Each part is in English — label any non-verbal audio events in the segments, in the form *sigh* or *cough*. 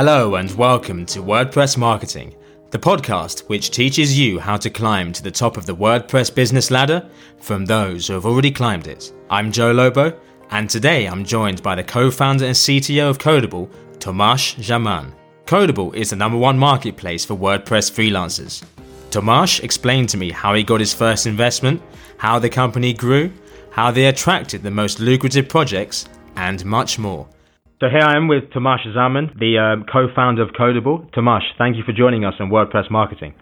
Hello, and welcome to WordPress Marketing, the podcast which teaches you how to climb to the top of the WordPress business ladder from those who have already climbed it. I'm Joe Lobo, and today I'm joined by the co founder and CTO of Codeable, Tomasz Zaman. Codeable is the number one marketplace for WordPress freelancers. Tomasz explained to me how he got his first investment, how the company grew, how they attracted the most lucrative projects, and much more. So here I am with Tomasz Zaman, the um, co-founder of Codeable. Tomasz, thank you for joining us on WordPress Marketing.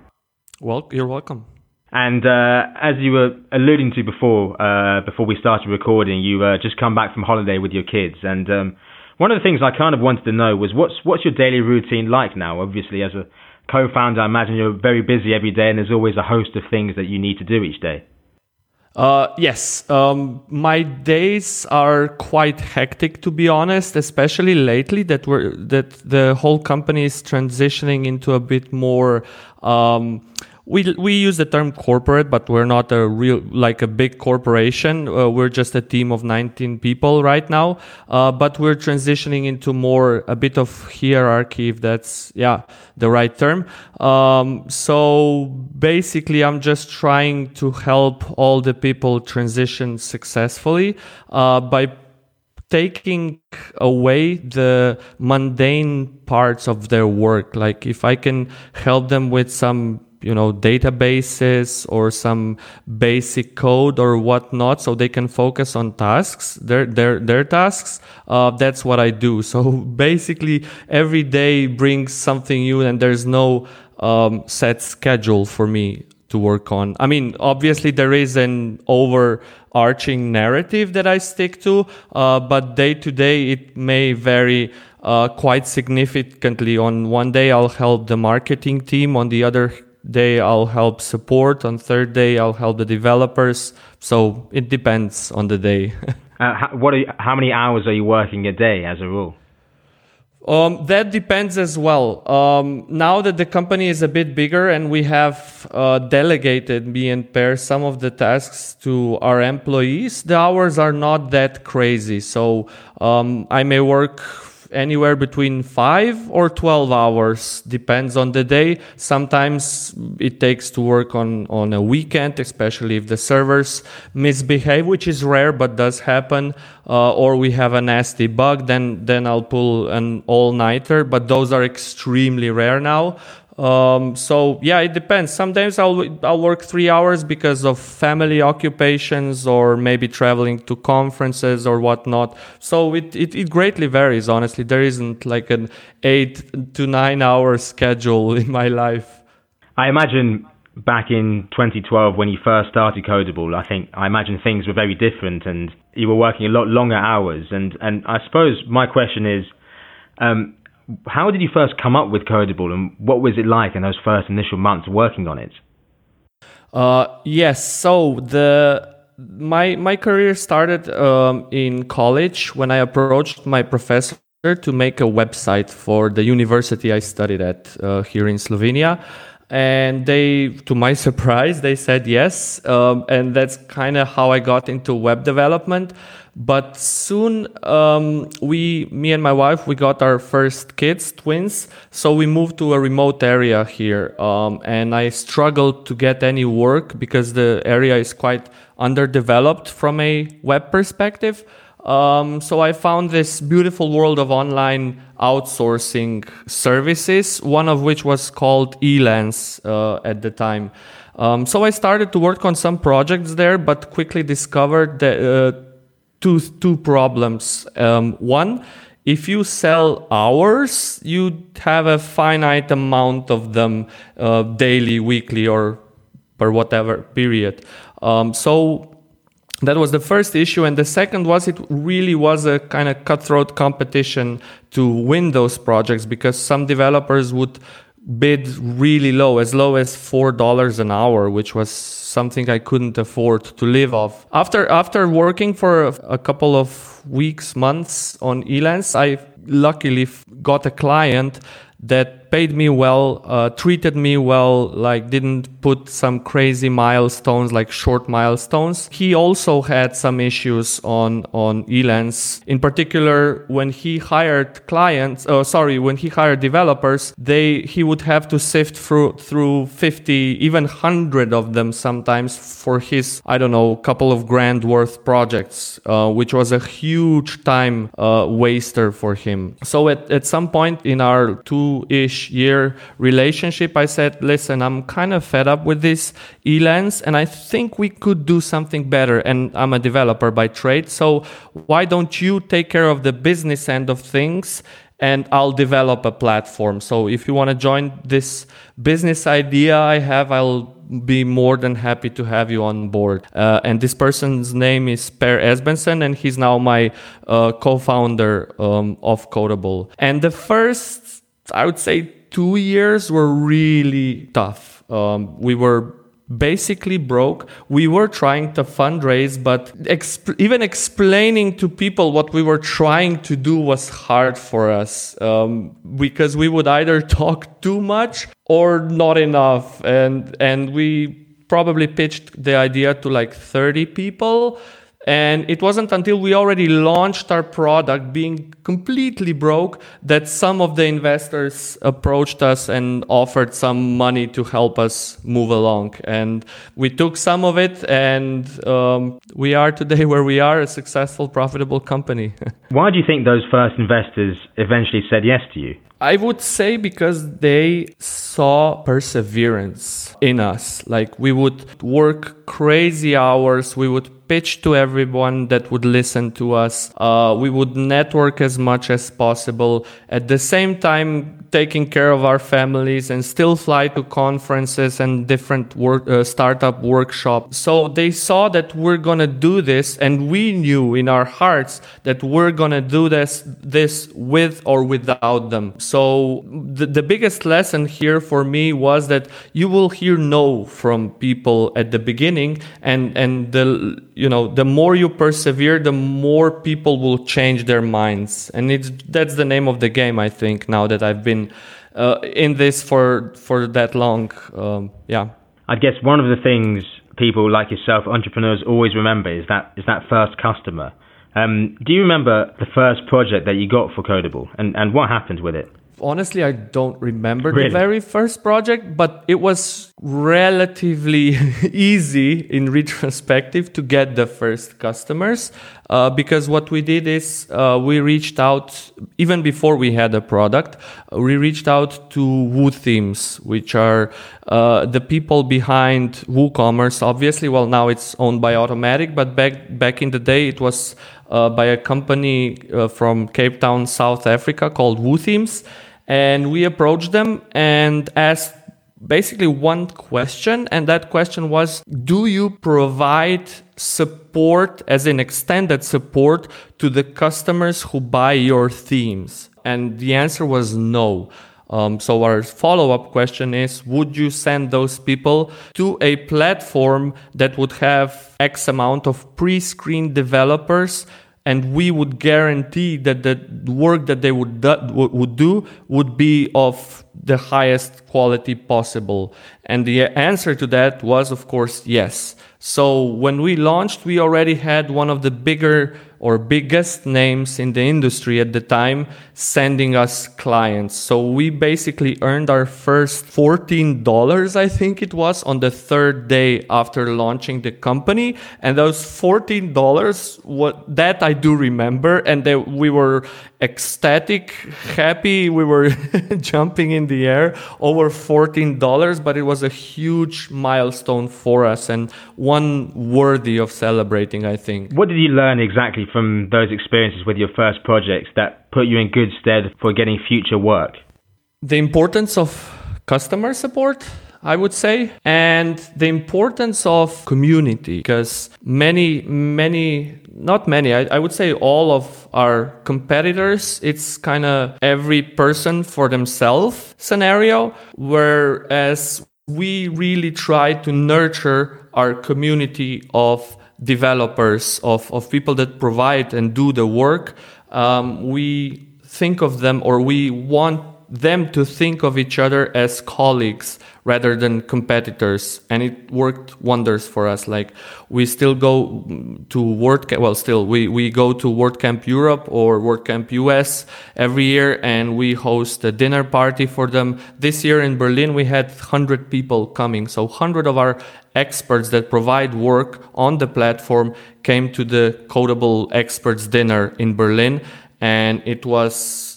Well, you're welcome. And uh, as you were alluding to before, uh, before we started recording, you uh, just come back from holiday with your kids. And um, one of the things I kind of wanted to know was what's what's your daily routine like now? Obviously, as a co-founder, I imagine you're very busy every day, and there's always a host of things that you need to do each day. Uh, yes, um, my days are quite hectic to be honest, especially lately that we're that the whole company is transitioning into a bit more um, we we use the term corporate, but we're not a real like a big corporation. Uh, we're just a team of 19 people right now, uh, but we're transitioning into more a bit of hierarchy, if that's yeah the right term. Um, so basically, I'm just trying to help all the people transition successfully uh, by taking away the mundane parts of their work. Like if I can help them with some you know databases or some basic code or whatnot so they can focus on tasks their their their tasks uh, that's what i do so *laughs* basically every day brings something new and there's no um, set schedule for me to work on i mean obviously there is an overarching narrative that i stick to uh, but day to day it may vary uh, quite significantly. On one day, I'll help the marketing team. On the other day I'll help support. On third day I'll help the developers. So it depends on the day. *laughs* uh, how, what are you, how many hours are you working a day as a rule? Um, that depends as well. Um, now that the company is a bit bigger and we have uh, delegated me and Per some of the tasks to our employees, the hours are not that crazy. So um, I may work anywhere between 5 or 12 hours depends on the day. Sometimes it takes to work on on a weekend especially if the servers misbehave which is rare but does happen uh, or we have a nasty bug then then I'll pull an all-nighter but those are extremely rare now um, so yeah, it depends. Sometimes I'll I'll work three hours because of family occupations or maybe traveling to conferences or whatnot. So it, it, it greatly varies. Honestly, there isn't like an eight to nine hour schedule *laughs* in my life. I imagine back in 2012 when you first started Codeable, I think I imagine things were very different and you were working a lot longer hours. And and I suppose my question is. Um, how did you first come up with Codeable and what was it like in those first initial months working on it? Uh, yes, so the my my career started um, in college when I approached my professor to make a website for the university I studied at uh, here in Slovenia and they to my *laughs* surprise they said yes um, and that's kind of how i got into web development but soon um, we me and my wife we got our first kids twins so we moved to a remote area here um, and i struggled to get any work because the area is quite underdeveloped from a web perspective um, so I found this beautiful world of online outsourcing services, one of which was called Elance uh, at the time. Um, so I started to work on some projects there, but quickly discovered that, uh, two two problems. Um, one, if you sell hours, you have a finite amount of them uh, daily, weekly, or per whatever period. Um, so that was the first issue and the second was it really was a kind of cutthroat competition to win those projects because some developers would bid really low as low as four dollars an hour which was something i couldn't afford to live off. After after working for a, couple of weeks months on elance i luckily got a client that paid me well, uh, treated me well, like didn't put some crazy milestones, like short milestones. He also had some issues on, on Elance. In particular, when he hired clients, oh, sorry, when he hired developers, they, he would have to sift through, through 50, even 100 of them sometimes for his, I don't know, couple of grand worth projects, uh, which was a huge time uh, waster for him. So at, at some point in our two ish year relationship, I said, listen, I'm kind of fed up with this Elance and I think we could do something better. And I'm a developer by trade. So why don't you take care of the business end of things? and I'll develop a platform. So if you want to join this business idea I have, I'll be more than happy to have you on board. Uh, and this person's name is Per Esbensen, and he's now my uh, co-founder um, of Codeable. And the first, I would say, two years were really tough. Um, we were basically broke. We were trying to fundraise, but exp- even explaining to people what we were trying to do was hard for us um, because we would either *laughs* talk too much or not enough, and and we probably pitched the idea to like 30 people and it wasn't until we already launched our product being completely broke that some of the investors approached us and offered some money to help us move along. And we took some of it and um, we are today where we are a successful, profitable company. *laughs* Why do you think those first investors eventually said yes to you? I would say because they saw perseverance in us. Like we would work crazy hours, we would pitch to everyone that would listen to us. Uh, we would network as much as possible. At the same time, taking care of our families and still fly to conferences and different work, uh, startup workshops. So they saw that we're going to do this and we knew in our hearts that we're going to do this, this with or without them. So the, the biggest lesson here for me was that you will hear no from people at the beginning and, and the, you know, the more you persevere, the more people will change their minds. And it's, that's the name of the game, I think, now that I've been uh, in this for, for that long. Um, yeah. I guess one of the things people like yourself, entrepreneurs, always remember is that, is that first customer. Um, do you remember the first project that you got for Codeable and, and what happened with it? Honestly i don't remember really? the very first project but it was relatively *laughs* easy in retrospective to get the first customers uh, because what we did is uh, we reached out even before we had a product we reached out to WooThemes which are uh, the people behind woocommerce obviously well now it's owned by automattic but back back in the day it was uh, by a company uh, from cape town south africa called WooThemes and we approached them and asked basically one question, and that question was Do you provide support, as in extended support, to the customers who buy your themes? And the answer was no. Um, so our follow-up question is, would you send those people to a platform that would have X amount of pre-screened developers and we would guarantee that the work that they would do, would do would be of the highest quality possible. And the answer to that was of course yes so when we launched we already had one of the bigger or biggest names in the industry at the time sending us clients. So we basically earned our first $14, I think it was, on the third day after launching the company. And those $14, what that I do remember, and they, we were ecstatic, happy. We were *laughs* jumping in the air over $14, but it was a huge milestone for us and one worthy of celebrating, I think. What did you learn exactly from those experiences with your first projects that put you in good stead for getting future work? The importance of customer support I would say, and the importance of community because many, many, not many, I, I would say all of our competitors, it's kind of every person for themselves scenario, whereas we really try to nurture our community of developers, of, of people that provide and do the work. Um, we think of them or we want them to think of each other as colleagues rather than competitors. And it worked wonders for us. Like we still go to WordCamp well still we, we go to WordCamp Europe or WordCamp US every year and we host a dinner party for them. This year in Berlin we had 100 people coming. So 100 of our experts that provide work on the platform came to the Codeable Experts dinner in Berlin and it was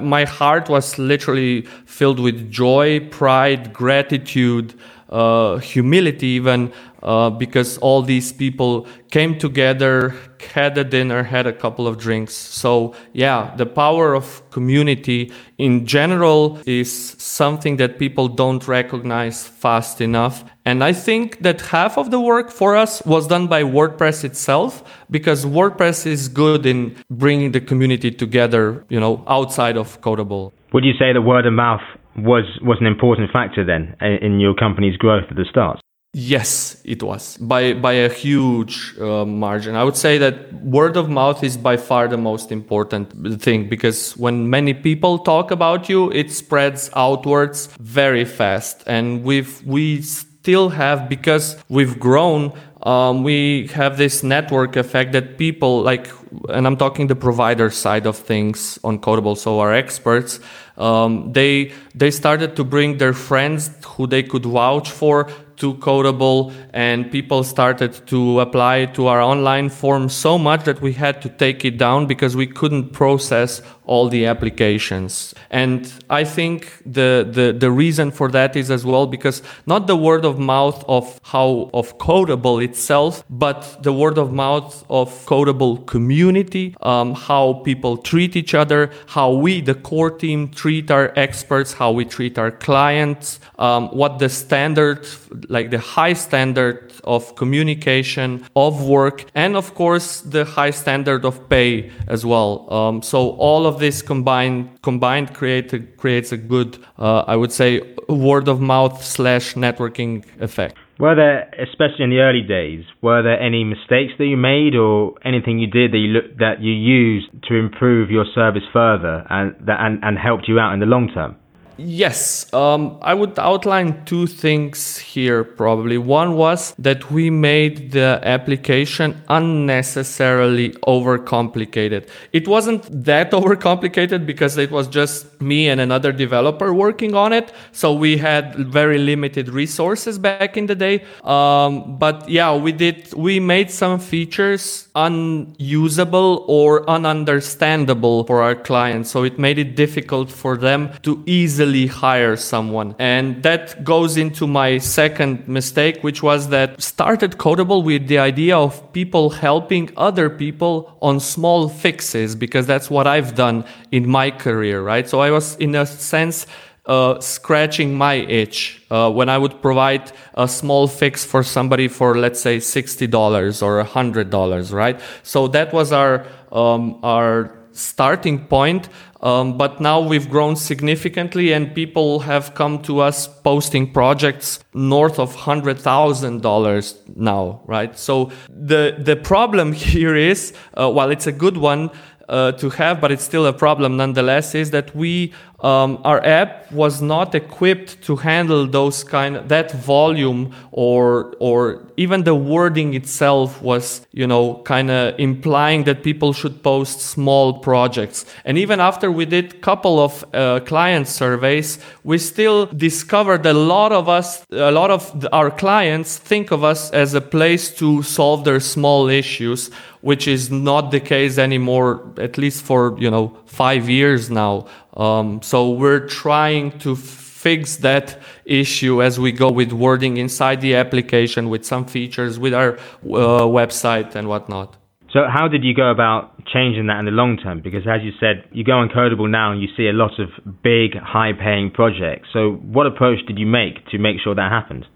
my heart was literally filled with joy, pride, gratitude, uh, humility, even uh, because all these people came together, had a dinner, had a couple of drinks. So, yeah, the power of community in general is something that people don't recognize fast enough. And I think that half of the work for us was done by WordPress itself because WordPress is good in bringing the community together, you know, outside of Codeable. Would you say the word of mouth was was an important factor then in your company's growth at the start? Yes, it was by by a huge uh, margin. I would say that word of mouth is by far the most important thing because when many people talk about you, it spreads outwards very fast, and we've we still have because we've grown. Um, we have this network effect that people like, and I'm talking the provider side of things on Codeable, so our experts um, they they started to bring their friends who they could vouch for to Codeable, and people started to apply to our online form so much that we had to take it down because we couldn't process all the applications. And I think the, the, the reason for that is as well because not the word of mouth of how of Codeable itself, but the word of mouth of Codeable community, um, how people treat each other, how we, the core team, treat our experts, how we treat our clients, um, what the standard, like the high standard of communication, of work, and of course the high standard of pay as well. Um, so all of this combined combined create a, creates a good, uh, I would say, word of mouth slash networking effect. Were there, especially in the early days, were there any mistakes that you made or anything you did that you look, that you used to improve your service further and that and, and helped you out in the long term? Yes, um, I would outline two things here probably. One was that we made the application unnecessarily overcomplicated. It wasn't that *laughs* overcomplicated because it was just me and another developer working on it. So we had very limited resources back in the day. Um, but yeah, we did, we made some features unusable or ununderstandable for our clients. So it made it difficult for them to easily hire someone. And that goes into my second mistake, which was that started Codeable with the idea of people helping other people on small fixes because that's what I've done in my career, right? So I was in a sense uh, scratching my itch uh, when I would provide a small fix for somebody for let's say sixty dollars or hundred dollars, right? So that was our um, our starting point. Um, but now we've grown significantly, and people have come to us posting projects north of hundred thousand dollars now, right? So the the problem *laughs* here is, uh, while it's a good one, uh, to have, but it's still a problem nonetheless, is that we um, our app was not equipped to handle those kind of, that volume or or even the wording itself was you know kind of implying that people should post small projects. And even after we did couple of uh, client surveys we still discovered a lot of us a lot of our clients think of us as a place to solve their small issues which is not the case anymore at least for you know 5 years now um, so we're trying to fix that issue as we go with wording inside the application with some features with our uh, website and whatnot. So how did you go about changing that in the long term? Because as you said, you go on Codeable now and you see a lot of big, high-paying projects. So what approach did you make to make sure that happened?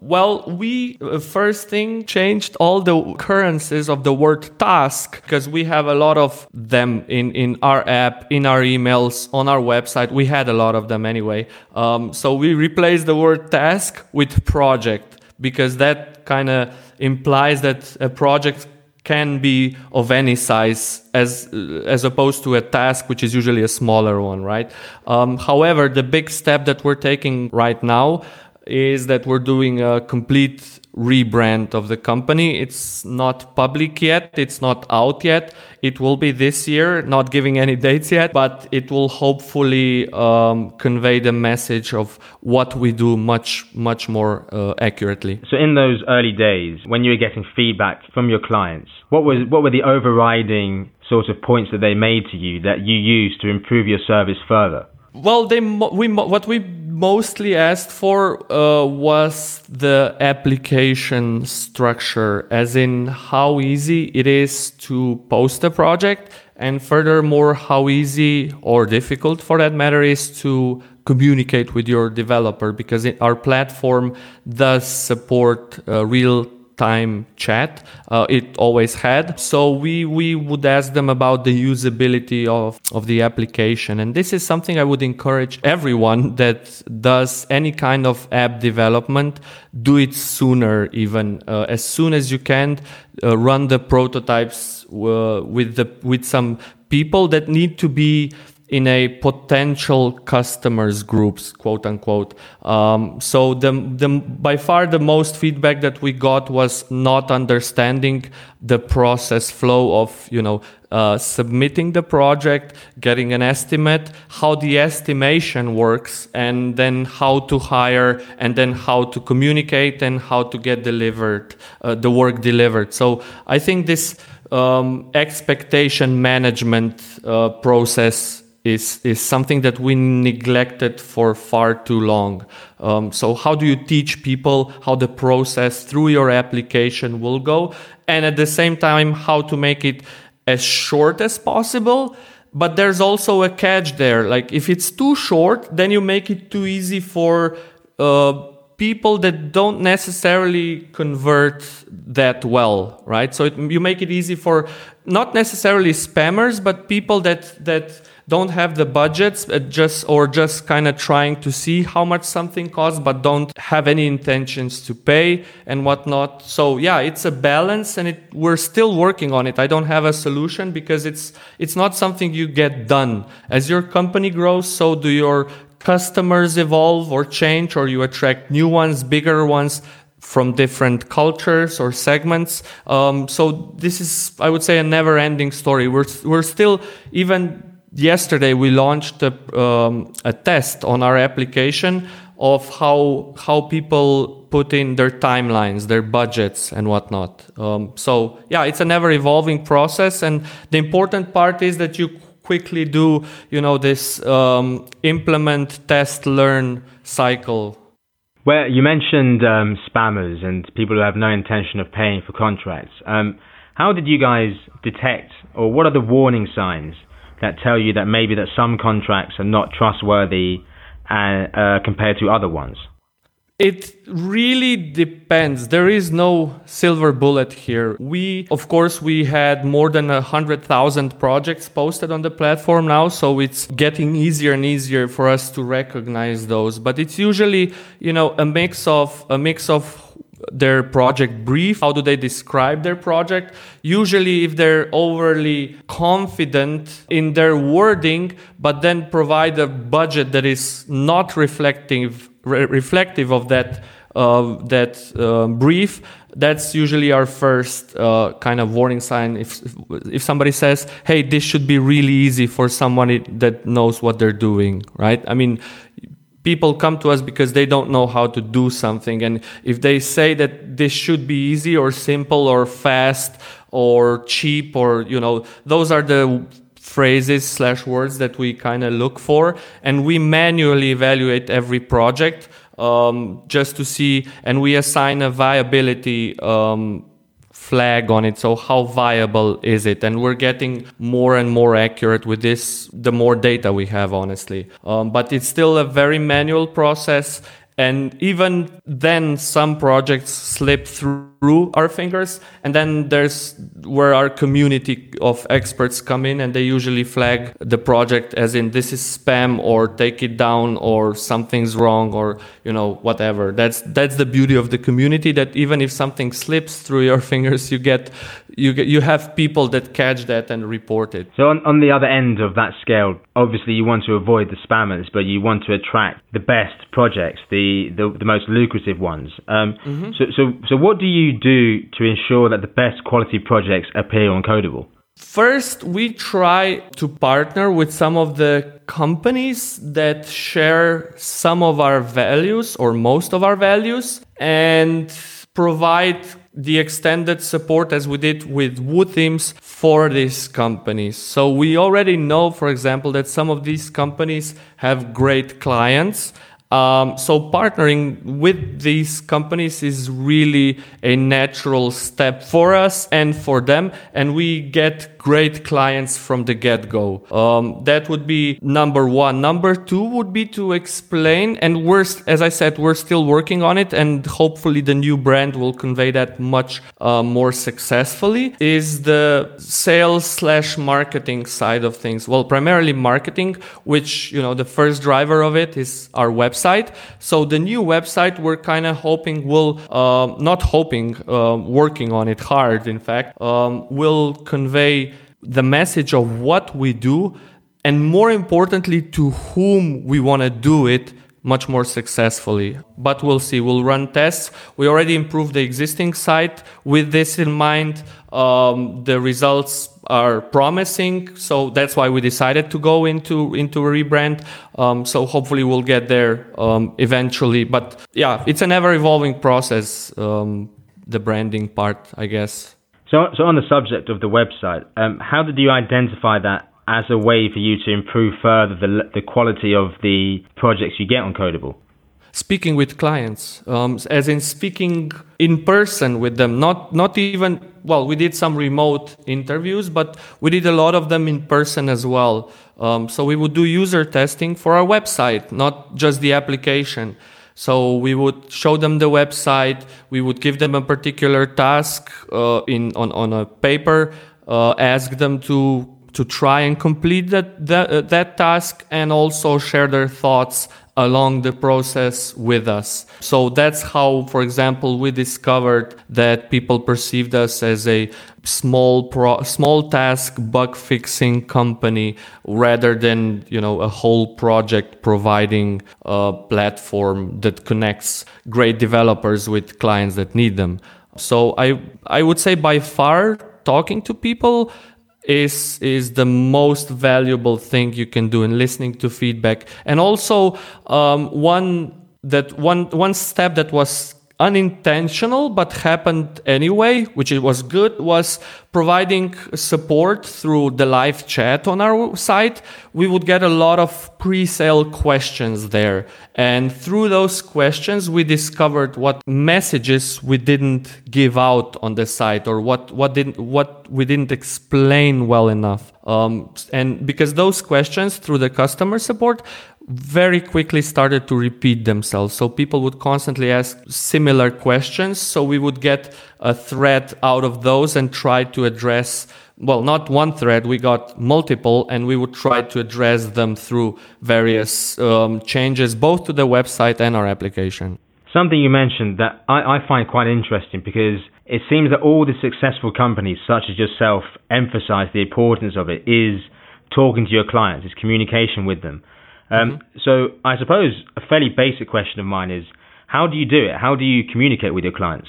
Well, we uh, first thing changed all the occurrences of the word task because we have a lot of them in, in our app, in our emails, on our website. We had a lot of them anyway. Um, so we replaced the word task with project because that kind of implies that a project can be of any size as as opposed to a task which is usually a smaller one right um, however the big step that we're taking right now is that we're doing a complete rebrand of the company. It's not public yet. It's not out yet. It will be this year, not giving any *laughs* dates yet, but it will hopefully um, convey the message of what we do much, much more uh, accurately. So, in those early days, when you were getting feedback from your clients, what was what were the overriding sort of points that they made to you that you used to improve your service further? Well, they we what we mostly asked for uh, was the application structure, as in how easy it is to post a project, and furthermore, how easy or difficult, for that matter, is to communicate with your developer because it, our platform does support uh, real time chat. Uh, it always had. So we, we would ask them about the usability of, of the application. And this is something I would encourage everyone that does any kind of app development, do it sooner, even uh, as soon as you can, uh, run the prototypes uh, with the, with some people that need to be in a potential customers groups, quote unquote. Um, so the, the by far the most feedback that we got was not understanding the process flow of you know uh, submitting the project, getting an estimate, how the estimation works, and then how to hire, and then how to communicate, and how to get delivered uh, the work delivered. So I think this um, expectation management uh, process is is something that we neglected for far too long. Um, so how do you teach people how the process through your application will go, and at the same time how to make it as short as possible? But there's also a catch there. Like if it's too short, then you make it too easy for uh, people that don't necessarily convert that well, right? So it, you make it easy for not necessarily spammers, but people that that don't have the budgets uh, just or just kind of trying to see how much something costs but don't have any intentions to pay and whatnot so yeah it's a balance and it, we're still working on it i don't have a solution because it's it's not something you get done as your company grows so do your customers evolve or change or you attract new ones bigger ones from different cultures or segments. Um, so this is, I would say, a never-ending story. We're we're still even yesterday we launched a, um, a, test on our application of how how people put in their timelines, their budgets, and whatnot. Um, so yeah, it's an ever evolving process, and the important part is that you quickly do you know this um, implement, test, learn cycle. Well, you mentioned um, spammers and people who have no intention of paying for contracts. Um, how did you guys detect, or what are the warning signs that tell you that maybe that some contracts are not trustworthy uh, uh, compared to other ones? It really depends. There is no silver bullet here. We, of course, we had more than a hundred thousand projects posted on the platform now, so it's getting easier and easier for us to recognize those. But it's usually, you know, a mix of a mix of their project brief. How do they describe their project? Usually if they're overly confident in their wording but then provide a budget that is not reflective re- reflective of that uh, that uh, brief that's usually our first uh, kind of warning sign. If if somebody says hey this should be really easy for someone that knows what they're doing right? I mean people come to us because they don't know how to do something. And if they say that this should be easy or simple or fast or cheap or you know those are the phrases slash words that we kind of look for. And we manually evaluate every project um, just to see and we assign a viability um, flag on it. So how viable is it? And we're getting more and more accurate with this, the more data we have, honestly. Um, but it's still a very manual process. And even then, some projects slip through through our fingers. And then there's where our community of experts come in and they usually flag the project as in this is spam or take it down or something's wrong or, you know, whatever. That's, that's the beauty of the community that even if something slips through your *laughs* fingers, you get, you get, you have people that catch that and report it. So on, on the other end of that scale, obviously you want to avoid the spammers, but you want to attract the best projects, the, the, the most lucrative ones. Um, mm-hmm. so, so, so what do you do to ensure that the best quality projects appear on Codeable? First, we try to partner with some of the companies that share some of our values or most of our values and provide the extended support as we did with WooThemes for these companies. So we already know, for example, that some of these companies have great clients um, so partnering with these companies is really a natural step for us and for them, and we get great clients from the get go. Um, that would be number one. Number two would be to explain, and we're, as I said, we're still working on it, and hopefully the new brand will convey that much uh, more successfully. Is the sales slash marketing side of things? Well, primarily marketing, which you know the first driver of it is our website. So the new website, we're kind of hoping will, uh, not hoping, uh, working on it hard, in fact, um, will convey the message of what we do and more importantly to whom we want to do it much more successfully. But we'll see. We'll run tests. We already improved the existing site. With this in mind um, the results are promising so that's why we decided to go into into a rebrand. Um, so hopefully we'll get there um, eventually. But yeah it's an ever evolving process um, the branding part i guess. So, so on the subject of the website, um, how did you identify that as a way for you to improve further the, the quality of the projects you get on Codeable? Speaking with clients, um, as in speaking in person with them, not not even well. We did some remote interviews, but we did a lot of them in person as well. Um, so we would do user testing for our website, not just the application. So we would show them the website. We would give them a particular task uh, in on, on a paper, uh, ask them to to try and complete that that, uh, that task, and also share their thoughts along the process with us. So that's how, for example, we discovered that people perceived us as a small pro- small task bug fixing company rather than you know a whole project providing a platform that connects great developers with clients that need them. So I I would say by far talking to people is is the most valuable thing you can do in listening to feedback. And also um, one that one one step that was unintentional but happened anyway, which it was good, was providing support through the live chat on our site. We would get a lot of pre-sale questions there. And through those questions, we discovered what messages we didn't give out on the site or what, what didn't, what we didn't explain well enough. Um, and because those questions through the customer support very quickly started to repeat themselves. So people would constantly ask similar questions. So we would get a thread out of those and try to address, well, not one thread, we got multiple, and we would try to address them through various um, changes, both to the website and our application. Something you mentioned that I, I find quite interesting because it seems that all the successful companies, such as yourself, emphasize the importance of it is talking to your clients, is communication with them. Um, mm-hmm. So I suppose a fairly basic question of mine is, how do you do it? How do you communicate with your clients?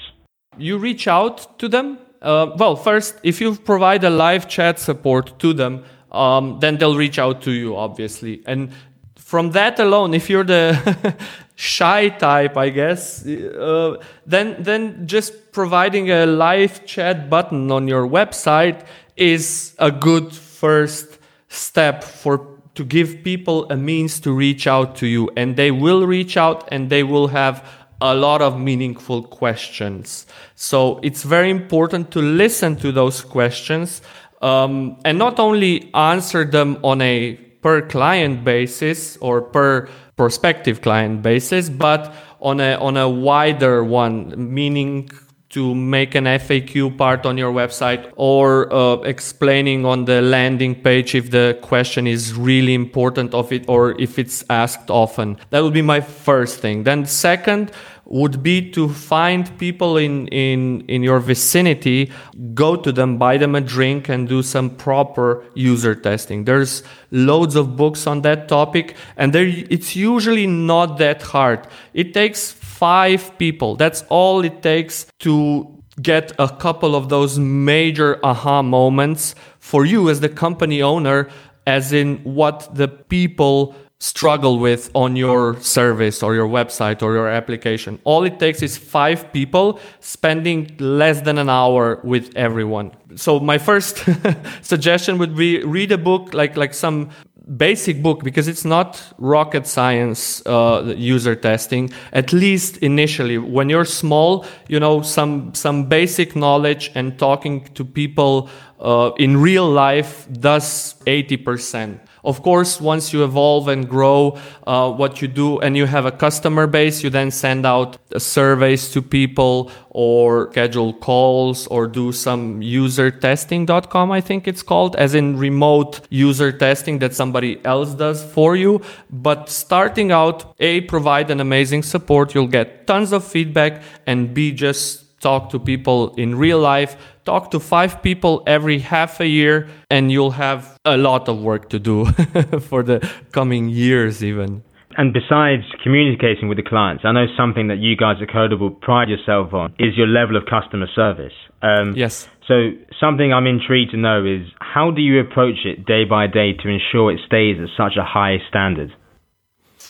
You reach out to them. Uh, well, first, if you provide a live chat support to them, um, then they'll reach out to you, obviously. And from that alone, if you're the *laughs* shy type, I guess, uh, then then just providing a live chat button on your website is a good first step for to give people a means to reach out to you and they will reach out and they will have a lot of meaningful questions. So it's very important to listen to those questions um, and not only answer them on a per client basis or per prospective client basis but on a on a wider one meaning to make an FAQ part on your website or uh, explaining on the landing page if the question is really important of it or if it's asked often. That would be my first thing. Then second would be to find people in, in, in your vicinity, go to them, buy them a drink and do some proper user testing. There's loads of books on that topic and there, it's usually not that hard. It takes five people. That's all it takes to get a couple of those major aha moments for you as the company owner, as in what the people struggle with on your service or your website or your application. All it takes is five people spending less than an hour with everyone. So my first *laughs* suggestion would be read a book like like some basic book because it's not rocket science uh, user testing. At least initially when you're small you know some some basic knowledge and talking to people uh, in real life does 80% of course, once you evolve and grow uh, what you do and you have a customer base, you then send out surveys to people or schedule calls or do some user testing.com, I think it's called, as in remote user testing that somebody else does for you. But starting out, A, provide an amazing support. You'll get tons of feedback and B, just talk to people in real life talk to five people every half a year and you'll have a lot of work to do *laughs* for the coming years even and besides communicating with the clients, I know something that you guys at Codeable pride yourself on is your level of customer service. Um, yes. So something I'm intrigued to know is how do you approach it day by day to ensure it stays at such a high standard?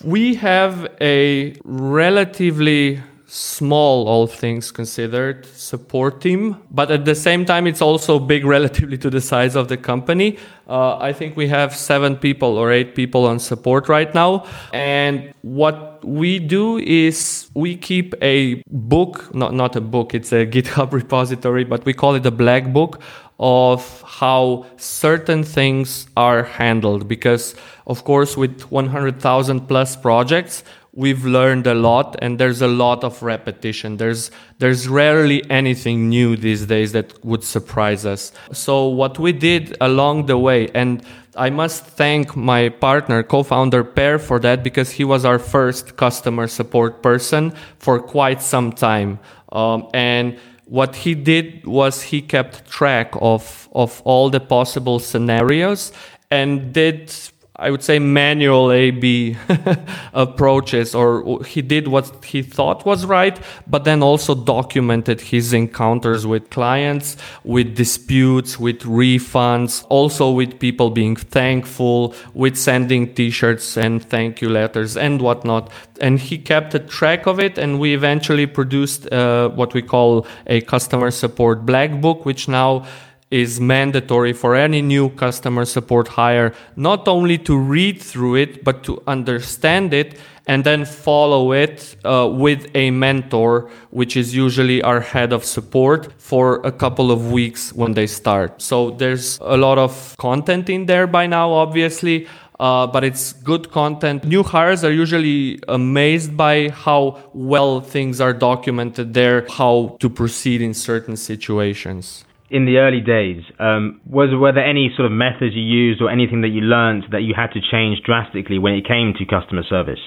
We have a relatively small, all things considered, support team. But at the same time, it's also big *laughs* relatively to the size of the company. Uh, I think we have seven people or eight people on support right now. And what we do is we keep a book, not, not a book, it's a *laughs* GitHub repository, but we call it a black book of how certain things are handled because of course with 100,000 plus projects we've learned a lot and there's a lot of repetition there's there's rarely anything new these days that would surprise us so what we did along the way and I must thank my partner, co-founder Per for that because he was our first customer support person for quite some time. Um, and what he did was he kept track of, of all the possible scenarios and did I would say manual A/B *laughs* approaches, or he did what he thought was right, but then also documented his encounters with clients, with disputes, with refunds, also with people being thankful, with sending T-shirts and thank you letters and whatnot. And he kept a track of it, and we eventually produced uh, what we call a customer support black book, which now is mandatory for any new customer support hire, not only to read through it, but to understand it and then follow it uh, with a mentor, which is usually our head of support for a couple of weeks when they start. So there's a lot of content in there by now, obviously. Uh, but it's good content. New hires are usually amazed by how well things are documented there, how to proceed in certain situations in the early days, um, was were there any sort of methods you used or anything that you learned that you had to change drastically when it came to customer service?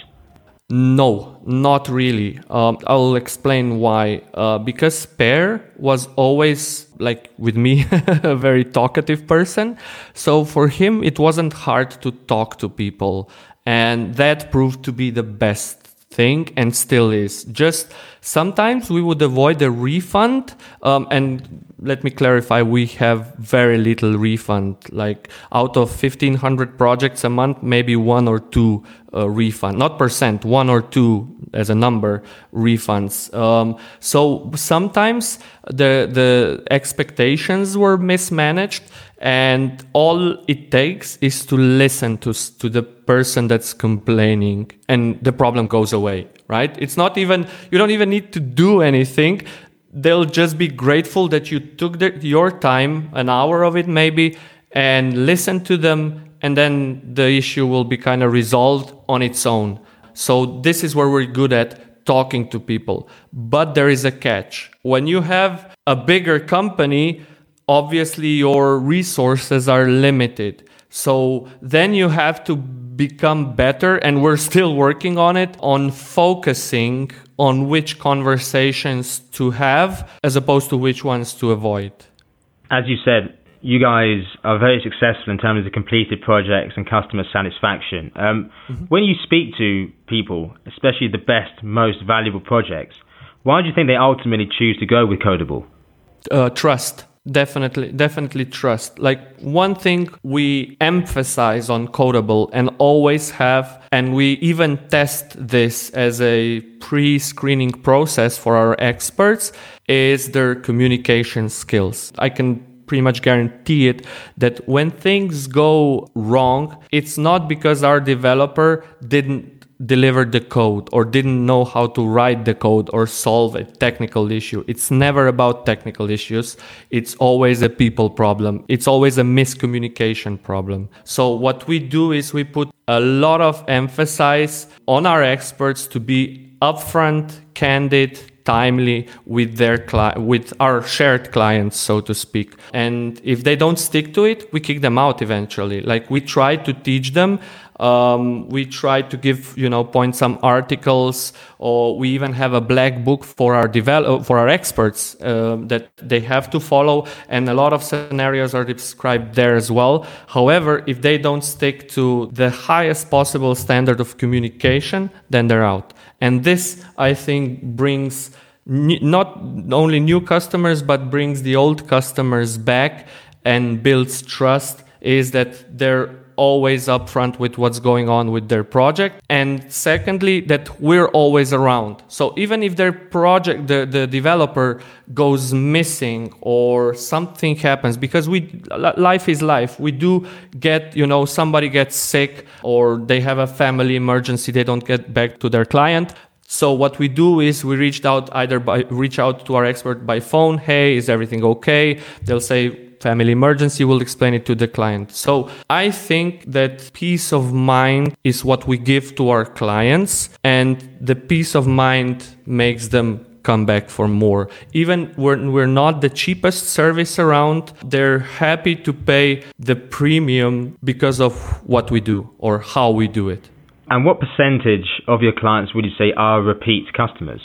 No, not really. Um, I'll explain why. Uh, because Per was always, like with me, *laughs* a very talkative person. So for him, it wasn't hard to talk to people. And that proved to be the best thing and still is. Just sometimes we would avoid a refund. Um, and let me clarify, we have very little refund. Like out of 1500 projects a month, maybe one or two uh, refund, not percent, one or two as a number refunds. Um, so sometimes the, the expectations were mismanaged and all it takes is to listen to, to the person that's complaining and the problem goes away, right? It's not even, you don't even need to do anything. They'll just be grateful that you took the, your time, an hour of it maybe, and listen to them. And then the issue will be kind of resolved on its own. So this is where we're good at talking to people. But there is a catch. When you have a bigger company, obviously your resources are limited. So then you have to become better, and we're still working on it, on focusing on which conversations to have as opposed to which ones to avoid. As you said, you guys are very successful in terms of completed projects and customer satisfaction. Um, mm-hmm. When you speak to people, especially the best, most valuable projects, why do you think they ultimately choose to go with Codeable? Uh, trust definitely definitely trust. Like one thing we emphasize on Codeable and always have and we even test this as a pre-screening process for our experts is their communication skills. I can pretty much guarantee it that when things go wrong it's not because our developer didn't delivered the code or didn't know how to write the code or solve a technical issue. It's never about technical issues. It's always a people problem. It's always a miscommunication problem. So what we do is we put a lot of emphasis on our experts to be upfront, candid, timely with their cli- with our shared clients so to speak and if they don't stick to it we kick them out eventually like we try to teach them um, we try to give, you know, point some articles, or we even have a black book for our develop for our experts uh, that they have to follow, and a lot of scenarios are described there as well. However, if they don't stick to the highest possible standard of communication, then they're out. And this, I think, brings not only new customers but brings the old customers back and builds trust is that they're always upfront with what's going on with their project. And secondly, that we're always around. So even if their project, the, the developer goes missing or something happens, because we, life is life. We do get, you know, somebody gets sick or they have a family emergency, they don't get back to their client. So what we do is we reached out either by reach out to our expert by phone. Hey, is everything okay? They'll say family emergency, we'll explain it to the client. So I think that peace of mind is what we give to our clients, and the peace of mind makes them come back for more. Even when we're not the cheapest service around, they're happy to pay the premium because of what we do or how we do it. And what percentage of your clients would you say are repeat customers?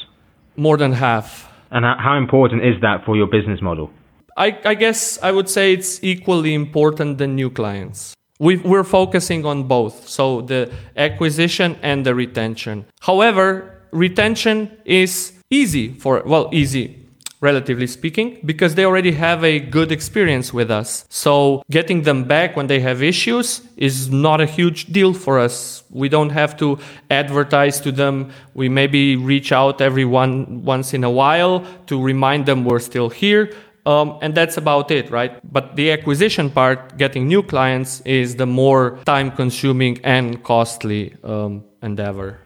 More than half. And how important is that for your business model? I, I guess I would say it's equally important than new clients. we we're focusing on both, so the acquisition and the retention. However, retention is easy for, well, easy relatively speaking, because they already have a good experience with us. So getting them back when they have issues is not a huge deal for us. We don't have to advertise to them. We maybe reach out every one once in a while to remind them we're still here. Um, and that's about it, right? But the acquisition part, getting new clients, is the more time consuming and costly um, endeavor.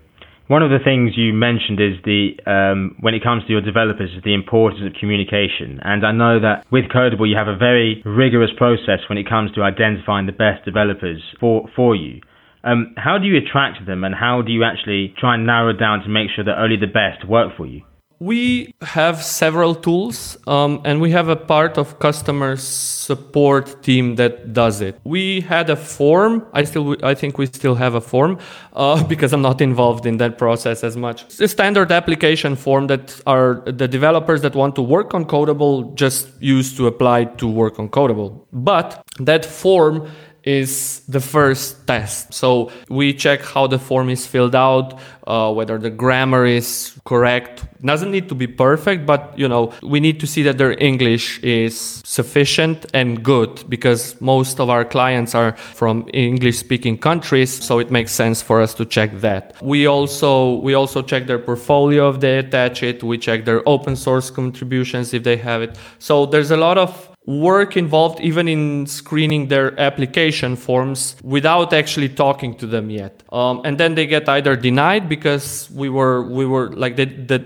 One of the things you mentioned is the um, when it comes to your developers is the importance of communication. And I know that with Codeable you have a very rigorous process when it comes to identifying the best developers for for you. Um, how do you attract them, and how do you actually try and narrow down to make sure that only the best work for you? We have several tools, um, and we have a part of customer support team that does it. We had a form. I still, I think we still have a form uh, *laughs* because I'm not involved in that process as much. It's a standard application form that are the developers that want to work on Codeable just use to apply to work on Codeable. But that form is the first test. So we check how the form is filled out, uh, whether the grammar is correct. Doesn't need to be perfect, but you know we need to see that their English is sufficient and good because most of our clients are from English-speaking countries, so it makes sense for us to check that. We also we also check their portfolio if they attach it. We check their open source contributions if they have it. So there's a lot of work involved even in screening their application forms without actually talking to them yet. Um, and then they get either denied because we were we were like the, the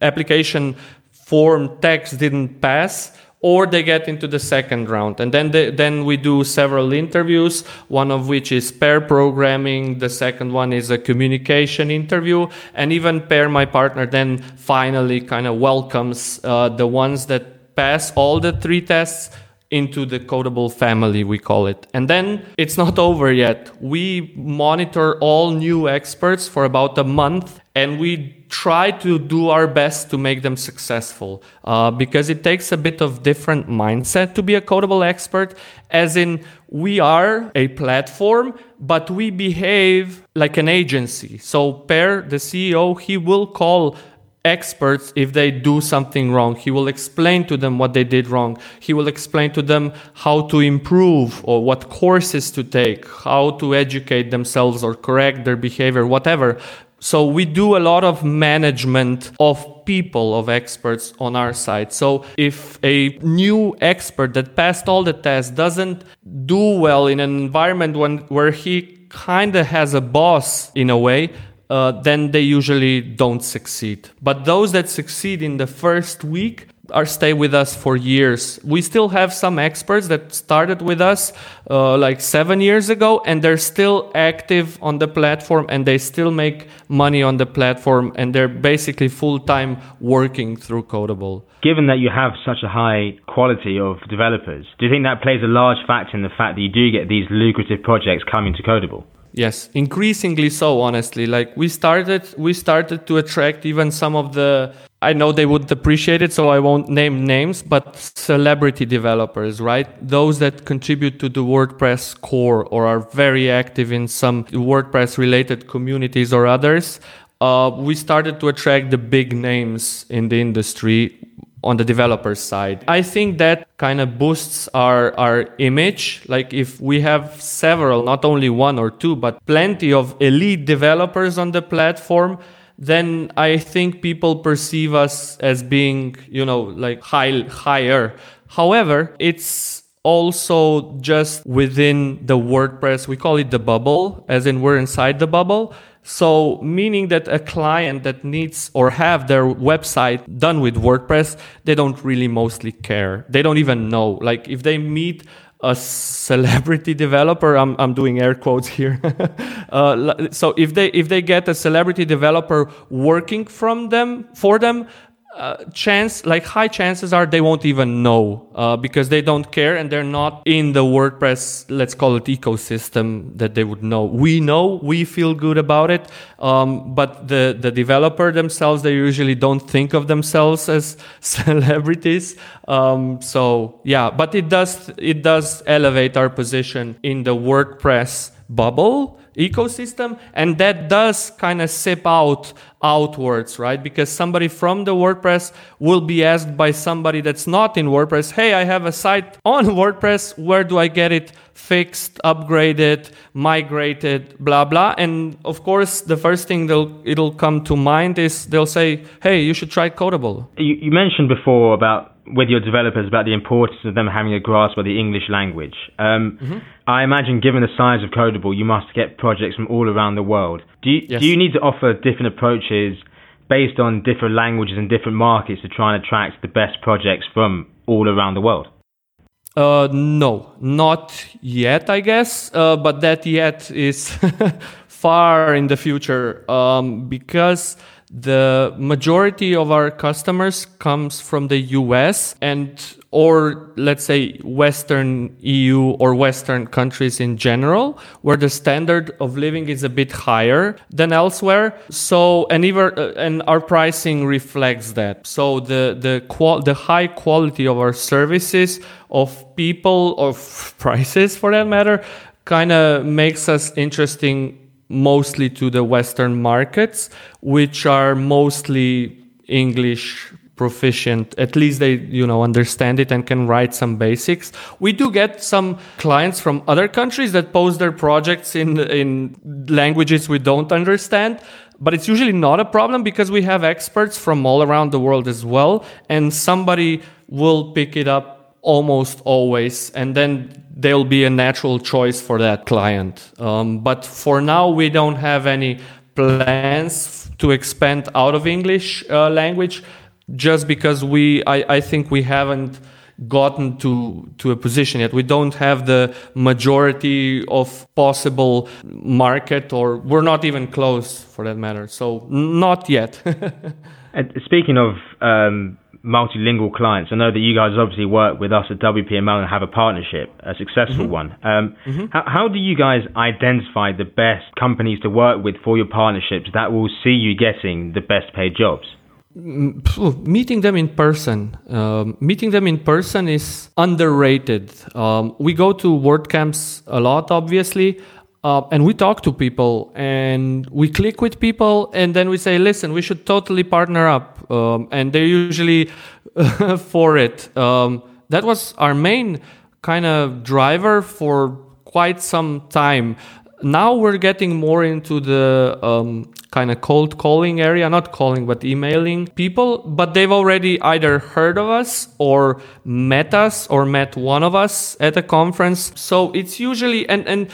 application form text didn't pass or they get into the second round. And then they, then we do several interviews one of which is pair programming the second one is a communication interview and even Per my partner then finally kind of welcomes uh, the ones that pass all the three tests into the Codeable family, we call it. And then it's not over yet. We monitor all new experts for about a month and we try to do our best to make them successful uh, because it takes a bit of different mindset to be a Codeable expert, as in, we are a platform, but we behave like an agency. So, Per, the CEO, he will call experts if they do something wrong. He will explain to them what they did wrong. He will explain to them how to improve or what courses to take, how to educate themselves or correct their behavior, whatever. So we do a lot of management of people, of experts on our side. So if a new expert that passed all the tests doesn't do well in an environment when, where he kind of has a boss in a way, uh, then they usually don't succeed. But those that succeed in the first week are stay with us for years. We still have some experts that started with us uh, like seven years ago, and they're still active on the platform, and they still make money on the platform, and they're basically full time working through Codeable. Given that you have such a high quality of developers, do you think that plays a large factor in the fact that you do get these lucrative projects coming to Codeable? Yes, increasingly so. Honestly, like we started, we started to attract even some of the. I know they would appreciate it, so I won't name names, but celebrity developers, right? Those that contribute to the WordPress core or are very active in some WordPress related communities or others. Uh, we started to attract the big names in the industry on the developer side. I think that kind of boosts our, our image. Like if we have several, not only one or two, but plenty of elite developers on the platform, then I think people perceive us as being, you know, like high, higher. However, it's also just within the WordPress, we call it the bubble, as in we're inside the bubble. So, meaning that a client that needs or have their website done with WordPress, they don't really mostly care. They don't even know. Like if they meet a celebrity *laughs* developer, I'm, I'm doing air quotes here. *laughs* uh, so if they if they get a celebrity developer working from them for them, uh, chance like high chances are they won't even know uh, because they don't care and they're not in the wordpress let's call it ecosystem that they would know. We know we feel good about it um, but the the developer themselves they usually don't think of themselves as *laughs* celebrities um, so yeah but it does it does elevate our position in the wordpress bubble ecosystem and that does kind of sip out outwards right? Because somebody from the wordpress will be asked by somebody that's not in wordpress hey i have a site on *laughs* wordpress. Where do i get it fixed upgraded migrated blah blah? And of course the first thing they'll it'll come to mind is they'll say hey you should try Codeable. You, you mentioned before about with your developers about the importance of them having a grasp of the English language. Um, mm-hmm. I imagine, given the size of Codeable, you must get projects from all around the world. Do you, yes. do you need to offer different approaches based on different languages and different markets to try and attract the best projects from all around the world? Uh, no, not yet, I guess. Uh, but that yet is *laughs* far in the future um, because the majority of our customers comes from the US and or let's say western EU or western countries in general where the standard of living is a bit higher than elsewhere. So and even uh, and our pricing reflects that. So the the qual the high quality of our services of people of *laughs* prices for that matter kind of makes us interesting mostly to the Western markets, which are mostly English proficient. At least they you know understand it and can write some basics. We do get some clients from other countries that post their projects in in languages we don't understand but it's usually not a problem because we have experts from all around the world as well and somebody will pick it up almost always and then there'll be a natural choice for that client. Um, but for now, we don't have any plans to expand out of English uh, language, just because we, I, I think we haven't gotten to to a position yet. We don't have the majority of possible market, or we're not even close for that matter. So not yet. *laughs* and speaking of um, multilingual clients, I know that you guys obviously work with us at WPML and have a partnership, a successful mm-hmm. one. Um, mm-hmm. how, how do you guys identify the best companies to work with for your partnerships that will see you getting the best paid jobs? meeting them in person um, meeting them in person is underrated um, we go to WordCamps a lot obviously uh, and we talk to people and we click with people and then we say listen we should totally partner up. Um, and they're usually *laughs* for it. Um, that was our main kind of driver for quite some time. Now we're getting more into the um, kind of cold calling area, not calling, but emailing people, but they've already either heard of us or met us or met one of us at a conference. So it's usually, and, and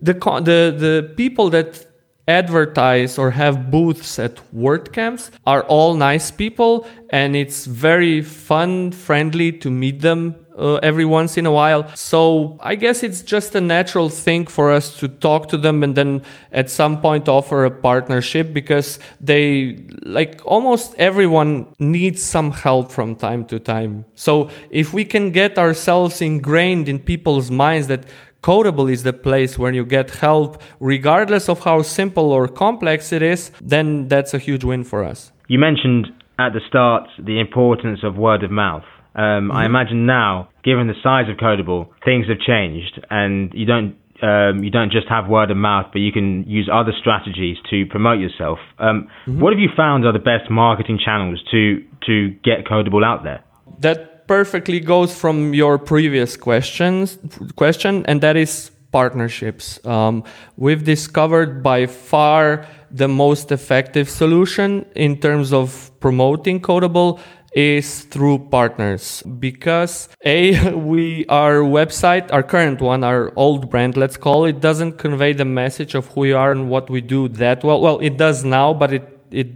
the, the, the people that advertise or have booths at WordCamps are all nice people and it's very fun, friendly to meet them uh, every once in a while. So I guess it's just a natural thing for us to talk to them and then at some point offer a partnership because they, like almost everyone needs some help from time to time. So if we can get ourselves ingrained in people's minds that Codeable is the place where you get help, regardless of how simple or complex it is, then that's a huge win for us. You mentioned at the start the importance of word of mouth. Um, mm-hmm. I imagine now, given the size of Codeable, things have changed, and you don't um, you don't just have word of mouth, but you can use other strategies to promote yourself. Um, mm-hmm. What have you found are the best marketing channels to to get Codeable out there? That perfectly goes from your previous questions question, and that is partnerships. Um, we've discovered by far the most effective solution in terms of promoting Codeable is through partners. Because a *laughs* we our website our current one our old brand let's call it doesn't convey the message of who we are and what we do that well. Well it does now but it it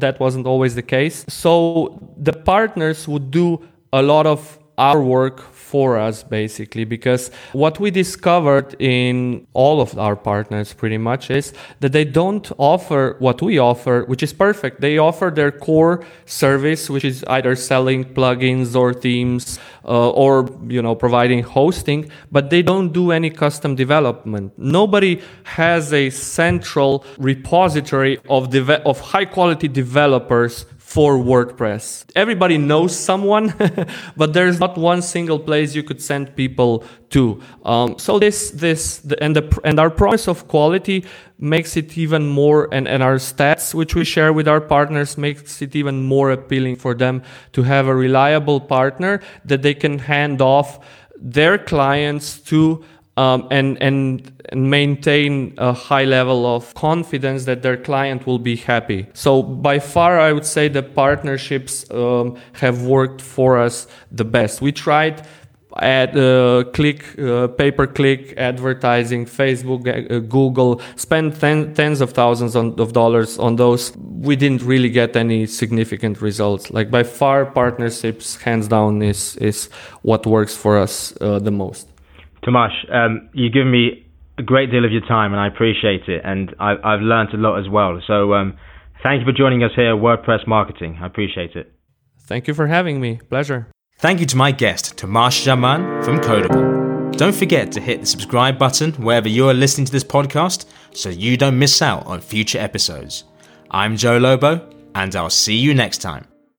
that wasn't always the case. So the partners would do a lot of our work for us basically because what we discovered in all of our partners pretty much is that they don't offer what we offer which is perfect. They offer their core service which is either selling plugins or themes uh, or you know providing hosting but they don't do any custom development. Nobody has a central repository of deve- of high quality developers for WordPress. Everybody knows someone, *laughs* but there's not one single place you could send people to. Um, so this, this, the, and the, and our promise of quality makes it even more, and, and our stats, which we share with our partners, makes it even more appealing for them to have a reliable partner that they can hand off their clients to um, and, and, maintain a high level of confidence that their client will be happy. So by far, I would say the partnerships um, have worked for us the best. We tried ad uh, click uh, pay per click advertising facebook uh, google spend ten, tens of thousands on, of dollars on those we didn't really get any significant results like by far partnerships hands down is is what works for us uh, the most Tomasz, um, you've given me a great deal of your time, and I appreciate it. And I, have learned a lot as well. So um, thank you for joining us here at WordPress Marketing. I appreciate it. Thank you for having me. Pleasure. Thank you to my guest, Tomasz Zaman from Codeable. Don't forget to hit the subscribe button wherever you are listening to this podcast so you don't miss out on future episodes. I'm Joe Lobo, and I'll see you next time.